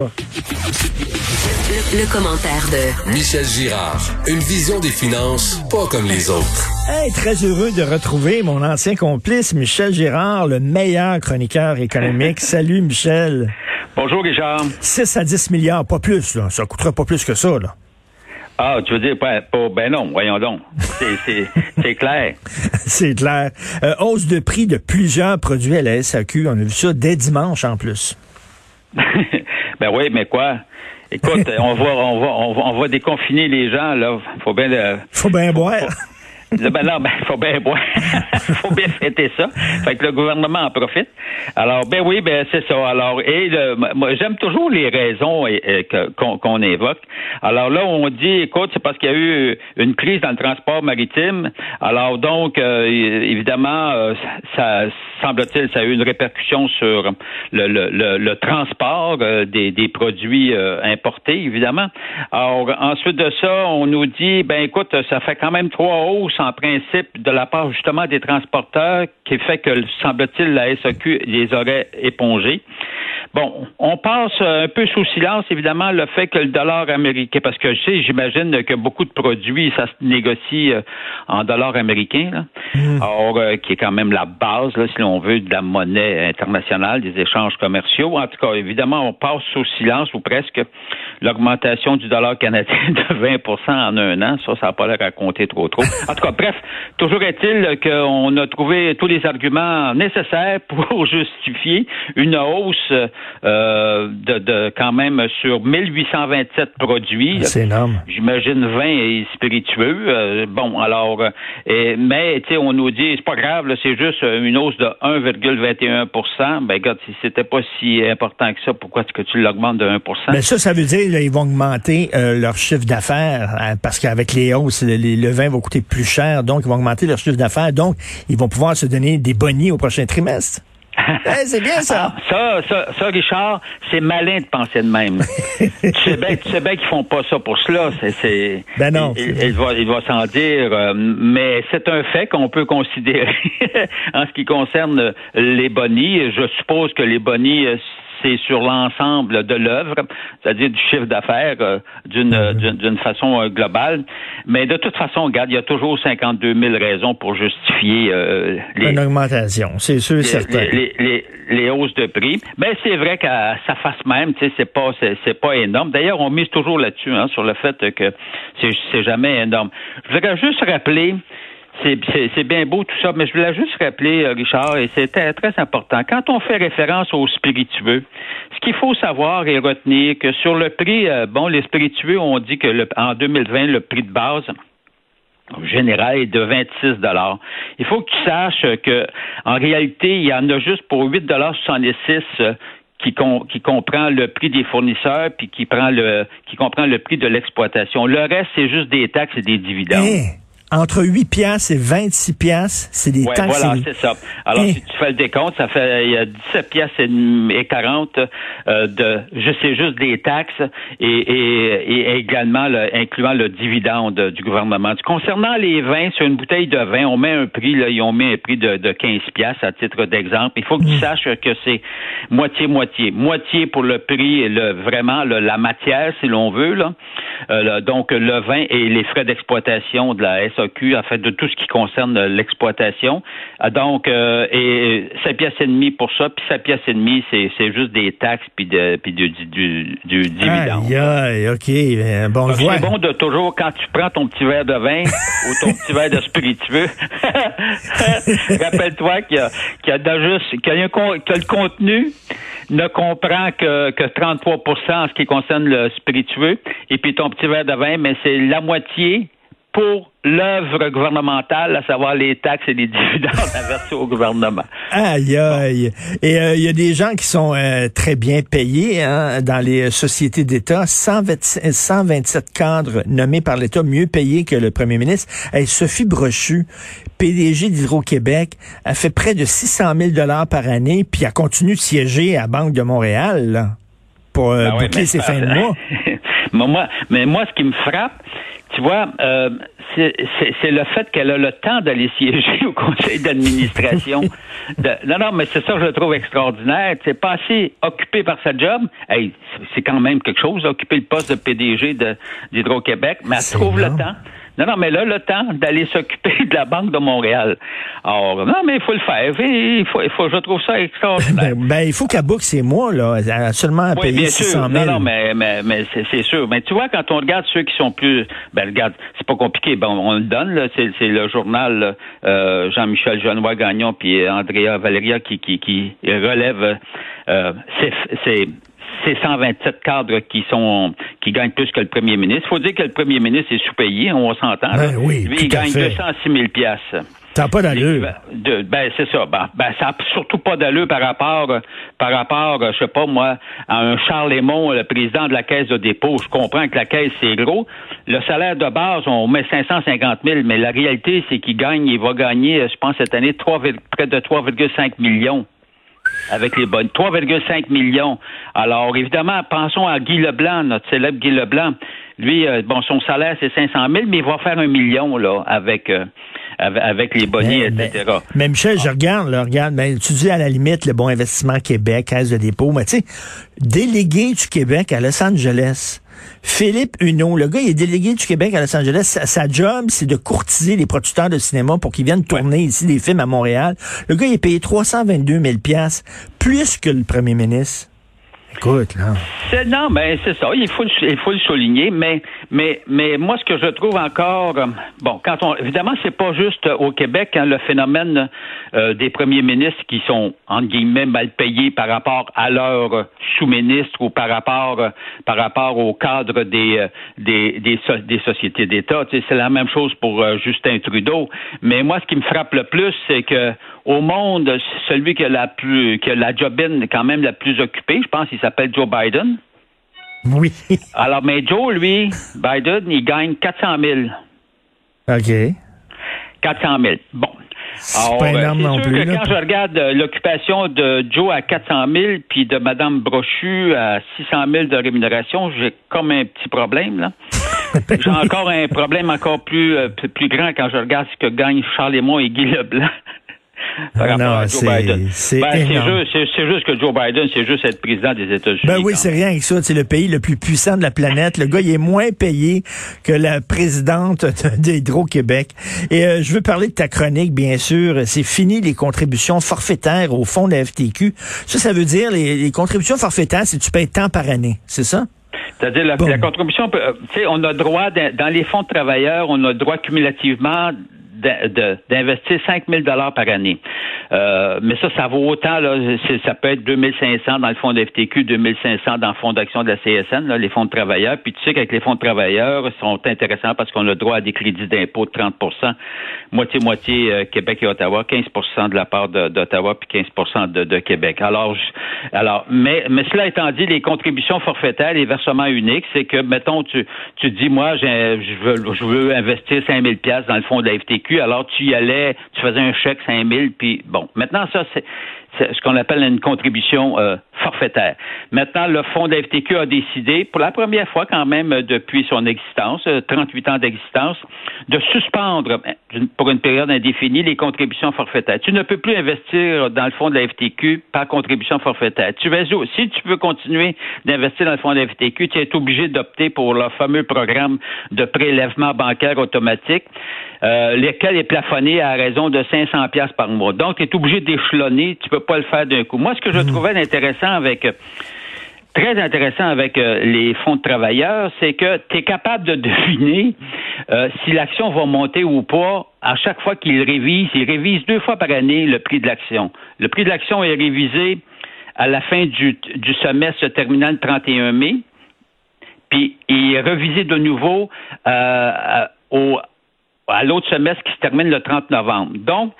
Le, le commentaire de Michel Girard. Une vision des finances pas comme les autres. Hey, très heureux de retrouver mon ancien complice, Michel Girard, le meilleur chroniqueur économique. Salut, Michel. Bonjour, Richard. 6 à 10 milliards, pas plus, là. Ça coûtera pas plus que ça, là. Ah, tu veux dire, pas, pas- ben non, voyons donc. C'est- C'est c'est clair. C'est clair. Euh, hausse de prix de plusieurs produits à la SAQ. On a vu ça dès dimanche, en plus. ben oui, mais quoi? Écoute, on va, on va, on va, on va déconfiner les gens, là. Faut bien le- Faut bien boire. Ben non, ben, faut bien faut bien fêter ça. Fait que le gouvernement en profite. Alors, ben oui, ben c'est ça. Alors, et le- moi, j'aime toujours les raisons qu'on évoque. Alors là, on dit, écoute, c'est parce qu'il y a eu une crise dans le transport maritime. Alors donc, euh, évidemment, euh, ça semble-t-il, ça a eu une répercussion sur le, le, le, le transport euh, des, des produits euh, importés, évidemment. Alors, ensuite de ça, on nous dit, ben écoute, ça fait quand même trois hausses en principe de la part justement des transporteurs qui fait que, semble-t-il, la SAQ les aurait épongés. Bon, on passe un peu sous silence, évidemment, le fait que le dollar américain, parce que je sais, j'imagine que beaucoup de produits, ça se négocie euh, en dollars américains, là. Or, euh, qui est quand même la base, là, si l'on veut, de la monnaie internationale, des échanges commerciaux. En tout cas, évidemment, on passe sous silence ou presque l'augmentation du dollar canadien de 20% en un an. Ça, ça n'a pas l'air à compter trop trop. En tout cas, bref, toujours est-il qu'on a trouvé tous les arguments nécessaires pour justifier une hausse euh, de, de quand même sur 1827 produits. C'est énorme. J'imagine vin et spiritueux. Euh, bon, alors, euh, et- mais tu sais, on nous dit c'est pas grave, c'est juste une hausse de 1,21% Ben, regarde, si c'était pas si important que ça, pourquoi est-ce que tu l'augmentes de 1% Mais ça, ça veut dire là, ils vont augmenter euh, leur chiffre d'affaires euh, parce qu'avec les hausses, le vin va coûter plus cher, donc ils vont augmenter leur chiffre d'affaires, donc ils vont pouvoir se donner des bonnies au prochain trimestre. Eh, c'est bien ça. Ah, ça, ça, ça, Richard, c'est malin de penser de même. tu sais bien, tu sais bien qu'ils font pas ça pour cela. C'est, Ben non. Il, il- il va, il va s'en dire, euh, mais c'est un fait qu'on peut considérer en ce qui concerne les bonnies. Je suppose que les bonnies, euh, c'est sur l'ensemble de l'œuvre, c'est-à-dire du chiffre d'affaires euh, d'une, Mm-hmm. d'une, façon euh, globale. Mais de toute façon, regarde, il y a toujours 52 000 raisons pour justifier euh, les, Une augmentation, c'est sûr et certain. les, les, les, les hausses de prix. Mais c'est vrai qu'à sa face même, tu sais, c'est pas c'est, pas énorme. D'ailleurs, on mise toujours là-dessus, hein, sur le fait que c'est jamais énorme. Je voudrais juste rappeler. C'est, bien beau tout ça, mais je voulais juste rappeler, euh, Richard, et c'était très important. Quand on fait référence aux spiritueux, ce qu'il faut savoir et retenir que sur le prix, euh, bon, les spiritueux, on dit que en 2020, le prix de base, général est de 26 dollars. Il faut que tu saches que en réalité, il y en a juste pour 8 dollars 76 euh, qui, com- qui comprend le prix des fournisseurs puis qui le qui comprend le prix de l'exploitation. Le reste, c'est juste des taxes et des dividendes. Eh, entre 8 piastres et 26 piastres, c'est des Ouais, taxes. voilà, c'est ça. Alors, si tu fais le décompte, ça fait il y a 17 pièces et 40 euh, de, je sais juste des taxes et, et, et également le, incluant le dividende du gouvernement. Concernant les vins, sur une bouteille de vin, on met un prix, là, ils ont mis un prix de, de 15 pièces à titre d'exemple. Il faut que tu saches que c'est moitié-moitié. Moitié pour le prix, et le, vraiment le- la matière, si l'on veut, là. Euh, donc le vin et les frais d'exploitation de la SAQ, en fait, de tout ce qui concerne euh, l'exploitation. Ah, donc, euh, et 7 pièces et demie pour ça, puis 7 pièces et demie, c'est, c'est juste des taxes puis, de, puis du, du, du, dividende. Aïe, aïe, OK. euh, bon, on le Donc, voit. C'est bon de toujours, quand tu prends ton petit verre de vin ou ton petit verre de spiritueux, rappelle-toi qu'il y a, qu'il y a de juste, qu'il y a, un le contenu ne comprend que, que 33% en ce qui concerne le spiritueux, et puis ton petit verre de vin, mais c'est la moitié pour l'œuvre gouvernementale, à savoir les taxes et les dividendes à verser au gouvernement. Aïe, aïe. Et euh, il y a des gens qui sont euh, très bien payés hein, dans les euh, sociétés d'État. 120 127 cadres nommés par l'État, mieux payés que le premier ministre. Hey, Sophie Brochu, PDG d'Hydro-Québec, a fait près de 600 000 dollars par année, puis elle continue de siéger à Banque de Montréal là, pour euh, Ben boucler ses fins de mois. mais moi, mais moi, ce qui me frappe, tu vois, euh, c'est le fait qu'elle a le temps d'aller siéger au conseil d'administration. non, non, mais c'est ça que je trouve extraordinaire. C'est pas assez occupé par sa job. Hey, c'est quand même quelque chose, occuper le poste de PDG d'Hydro-Québec, mais elle trouve le temps. Non, non, mais là, le temps d'aller s'occuper de la Banque de Montréal. Alors, non, mais il faut le faire. Il faut, il faut je trouve ça extraordinaire. ben, ben, il faut qu'elle boucle ses mois, là. Elle seulement oui, payer 600 000. Non, non, mais, mais, mais c'est sûr. Mais tu vois, quand on regarde ceux qui sont plus... Ben, regarde, c'est pas compliqué. Bon, on le donne, là. C'est le journal euh, Jean-Michel Genois Gagnon puis Andrea Valeria qui, qui, qui relève... Euh, c'est c'est 127 cadres qui sont qui gagnent plus que le premier ministre. Il faut dire que le premier ministre est sous-payé, on s'entend. Ben oui, Lui, il gagne 206 000 piastres. Ça n'a pas d'allure. ben, c'est ça. Ben, ben, ça n'a surtout pas d'allure par rapport, par rapport, je sais pas moi, à un Charles Lemont, le président de la Caisse de dépôt. Je comprends que la Caisse, c'est gros. Le salaire de base, on met 550 000, mais la réalité, c'est qu'il gagne, il va gagner, je pense, cette année, 3, près de 3,5 millions avec les bonnes. 3,5 millions. Alors, évidemment, pensons à Guy Leblanc, notre célèbre Guy Leblanc. Lui, euh, bon, son salaire, c'est 500 000, mais il va faire un million, là, avec... Euh, avec les bonnets, etc. Mais, Michel, je regarde, là, regarde, ben, tu dis à la limite le bon investissement Québec, caisse de dépôt, mais tu sais, délégué du Québec à Los Angeles, Philippe Huneau, le gars, il est délégué du Québec à Los Angeles. Sa, job, c'est de courtiser les producteurs de cinéma pour qu'ils viennent tourner ici des films à Montréal. Le gars, il est payé 322 000 plus que le premier ministre. Écoute, non, mais c'est ça. Il faut, il faut le souligner. Mais, mais, mais moi, ce que je trouve encore, euh, bon, quand on, évidemment, c'est pas juste au Québec hein, le phénomène euh, des premiers ministres qui sont entre guillemets mal payés par rapport à leurs sous-ministres ou par rapport, euh, par rapport au cadre des, des, des, sociétés d'État. C'est la même chose pour Justin Trudeau. Mais moi, ce qui me frappe le plus, c'est que au monde, celui qui a la plus, qui a la jobine quand même la plus occupée, je pense, il s'appelle Joe Biden. Oui. Alors, mais Joe, lui, Biden, il gagne 400 000. OK. 400 000. Bon. C'est pas énorme non plus. Que quand je regarde euh, l'occupation de Joe à 400 000 puis de Mme Brochu à 600 000 de rémunération, j'ai comme un petit problème, là. j'ai encore un problème encore plus, euh, plus grand quand je regarde ce que gagnent Charles Lemont et Guy Leblanc. Non, c'est ben, C'est juste, que Joe Biden, c'est juste être président des États-Unis. Ben oui, c'est rien que ça. C'est le pays le plus puissant de la planète. Le gars, il est moins payé que la présidente d'Hydro-Québec. Et euh, je veux parler de ta chronique, bien sûr. C'est fini les contributions forfaitaires au fonds de la FTQ. Ça, ça veut dire les, contributions forfaitaires, c'est tu payes tant par année. C'est ça? C'est-à-dire la, contribution, euh, tu sais, on a droit, dans les fonds de travailleurs, on a droit cumulativement d'investir 5 000 par année. Euh, mais ça, ça vaut autant, là, ça peut être 2500 dans le fonds de FTQ, 2500 dans le fonds d'action de la CSN, là, les fonds de travailleurs. Puis tu sais qu'avec les fonds de travailleurs, ils sont intéressants parce qu'on a droit à des crédits d'impôt de 30 moitié-moitié euh, Québec et Ottawa, 15% de la part d'Ottawa, puis 15 de, de, Québec. Alors, alors mais, mais cela étant dit, les contributions forfaitaires, les versements uniques, c'est que, mettons, tu, tu dis, moi, je veux, je veux investir 5000 pièces dans le fonds de la FTQ, alors tu y allais, tu faisais un chèque 5000, puis bon, Maintenant, ça, c'est ce qu'on appelle une contribution euh, forfaitaire. Maintenant, le fonds de FTQ a décidé, pour la première fois quand même depuis son existence, 38 euh, ans d'existence, de suspendre euh, pour une période indéfinie les contributions forfaitaires. Tu ne peux plus investir dans le fonds de la FTQ par contribution forfaitaire. Si tu veux continuer d'investir dans le fonds de la FTQ, tu es obligé d'opter pour le fameux programme de prélèvement bancaire automatique euh, lesquels est plafonné à raison de 500 pièces par mois. Donc, tu es obligé d'échelonner, pas le faire d'un coup. Moi, ce que je hmm. trouvais intéressant avec très intéressant avec euh, les fonds de travailleurs, c'est que tu es capable de deviner euh, si l'action va monter ou pas à chaque fois qu'ils révisent. Ils révisent deux fois par année le prix de l'action. Le prix de l'action est révisé à la fin du, du semestre terminant le 31 mai, puis il est revisé de nouveau euh, au, à l'autre semestre qui se termine le 30 novembre. Donc,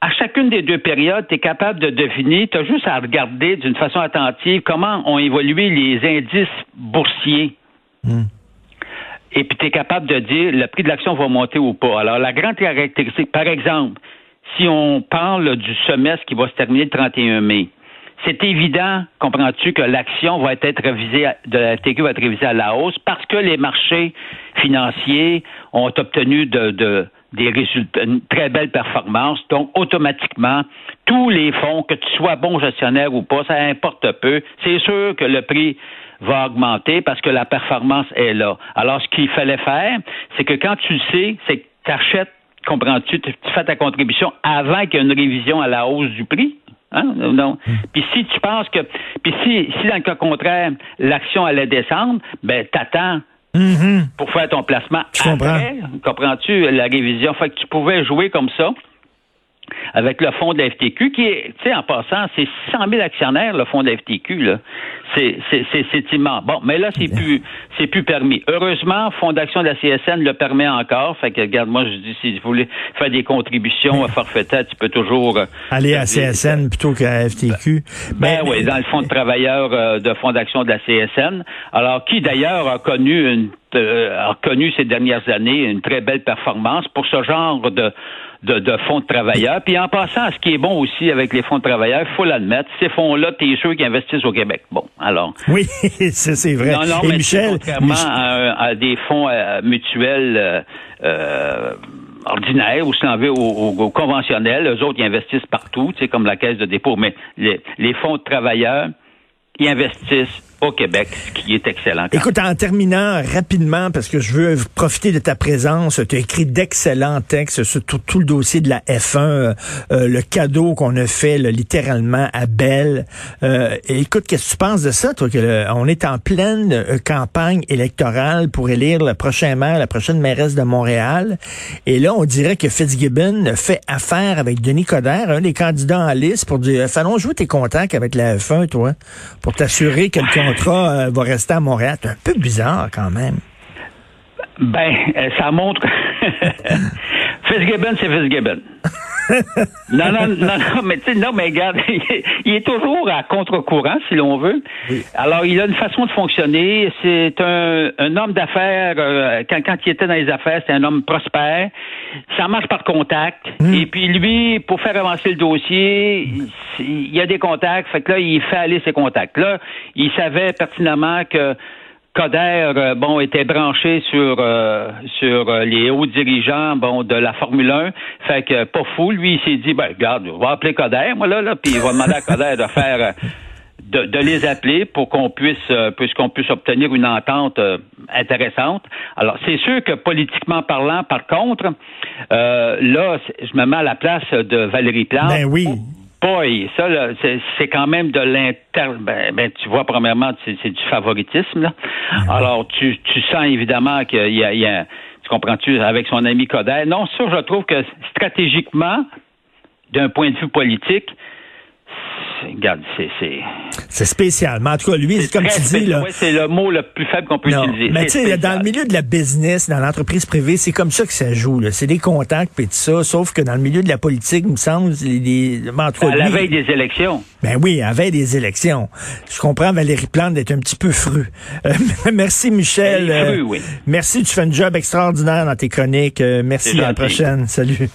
à chacune des deux périodes, tu es capable de deviner, tu as juste à regarder d'une façon attentive comment ont évolué les indices boursiers. Hmm. Et puis tu es capable de dire le prix de l'action va monter ou pas. Alors, la grande caractéristique, par exemple, si on parle du semestre qui va se terminer le 31 mai, c'est évident, comprends-tu, que l'action va être révisée, de la FTQ va être révisée à la hausse parce que les marchés financiers ont obtenu de, des résultats, une très belle performance. Donc, automatiquement, tous les fonds, que tu sois bon gestionnaire ou pas, ça importe peu. C'est sûr que le prix va augmenter parce que la performance est là. Alors, ce qu'il fallait faire, c'est que quand tu le sais, c'est que tu achètes, comprends-tu, tu fais ta contribution avant qu'il y ait une révision à la hausse du prix. Hein? Non. Hmm. Puis si tu penses que, puis si, si dans le cas contraire, l'action allait descendre, ben t'attends mm-hmm. pour faire ton placement. Je après, comprends-tu la révision? Fait que tu pouvais jouer comme ça avec le fonds de la FTQ, qui est, tu sais, en passant, c'est 600 000 actionnaires, le fonds de la FTQ, là. C'est, c'est, c'est, immense. Bon, mais là, c'est plus, c'est plus permis. Heureusement, Fonds d'action de la CSN le permet encore. Fait que, regarde, moi, je dis, si vous voulez faire des contributions forfaitaires, tu peux toujours... Euh, Aller à CSN plutôt qu'à FTQ. Ben, oui, dans le fonds de travailleurs euh, de Fonds d'action de la CSN. Alors, qui d'ailleurs a connu une, euh, a connu ces dernières années une très belle performance pour ce genre de de, fonds de travailleurs. Puis en passant, ce qui est bon aussi avec les fonds de travailleurs, il faut l'admettre, ces fonds-là, t'es sûr qu'ils investissent au Québec. Bon, alors. Oui, c'est vrai. Non, non, mais Michel, contrairement À, des fonds euh, mutuels euh, euh, ordinaires, ou si on veut, au, conventionnels, eux autres, ils investissent partout, tu sais, comme la caisse de dépôt. Mais les fonds de travailleurs, ils investissent au Québec, qui est excellent. Écoute, en terminant rapidement, parce que je veux profiter de ta présence, tu as écrit d'excellents textes sur tout, le dossier de la F1, euh, euh, le cadeau qu'on a fait littéralement à Belle. Euh, écoute, qu'est-ce que tu penses de ça, toi, que on est en pleine campagne électorale pour élire le prochain maire, la prochaine mairesse de Montréal, et là, on dirait que Fitzgibbon fait affaire avec Denis Coderre, un des candidats en liste, pour dire, fallons jouer tes contacts avec la F1, toi, pour t'assurer que contrat euh, va rester à Montréal. C'est un peu bizarre quand même. Ben, euh, ça montre. Fitzgibbon, c'est Fitzgibbon. non, non, non, non, mais tu sais, non, mais regarde, il est toujours à contre-courant, si l'on veut. Alors, il a une façon de fonctionner. C'est un, un homme d'affaires. Euh, quand, quand il était dans les affaires, c'est un homme prospère. Ça marche par contact. Hmm. Et puis lui, pour faire avancer le dossier, il, y a des contacts. Fait que là, il fait aller ses contacts. Là, il savait pertinemment que Coder, euh, bon, était branché sur euh, sur euh, les hauts dirigeants, bon, de la Formule 1. Fait que pas fou, lui, il s'est dit, ben, regarde, on va appeler Coder, moi là, là, puis il va demander à Coder de faire, de, les appeler pour qu'on puisse, puisqu'on puisse obtenir une entente intéressante. Alors, c'est sûr que politiquement parlant, par contre, là, je me mets à la place de Valérie Plante. Ben oui. Boy, ça, c'est quand même de l'inter... Ben, ben, tu vois, premièrement, c'est du favoritisme. Là. Ah Alors, tu, tu sens évidemment qu'il y a, il y a tu comprends-tu, avec son ami Coder. Non, ça, je trouve que stratégiquement, d'un point de vue politique, regarde, c'est. C'est spécial. Mais en tout cas, lui, comme tu dis, là. c'est le mot le plus faible qu'on peut utiliser. Mais tu sais, dans le milieu de la business, dans l'entreprise privée, c'est comme ça que ça joue, C'est des contacts et tout ça. Sauf que dans le milieu de la politique, il me semble, les, en tout cas, à la veille des élections. Ben oui, à la veille des élections. Je comprends Valérie Plante d'être un petit peu fru. Euh, merci, Michel. Fru, oui. Merci, tu fais un job extraordinaire dans tes chroniques. Euh, merci, à la prochaine. Salut.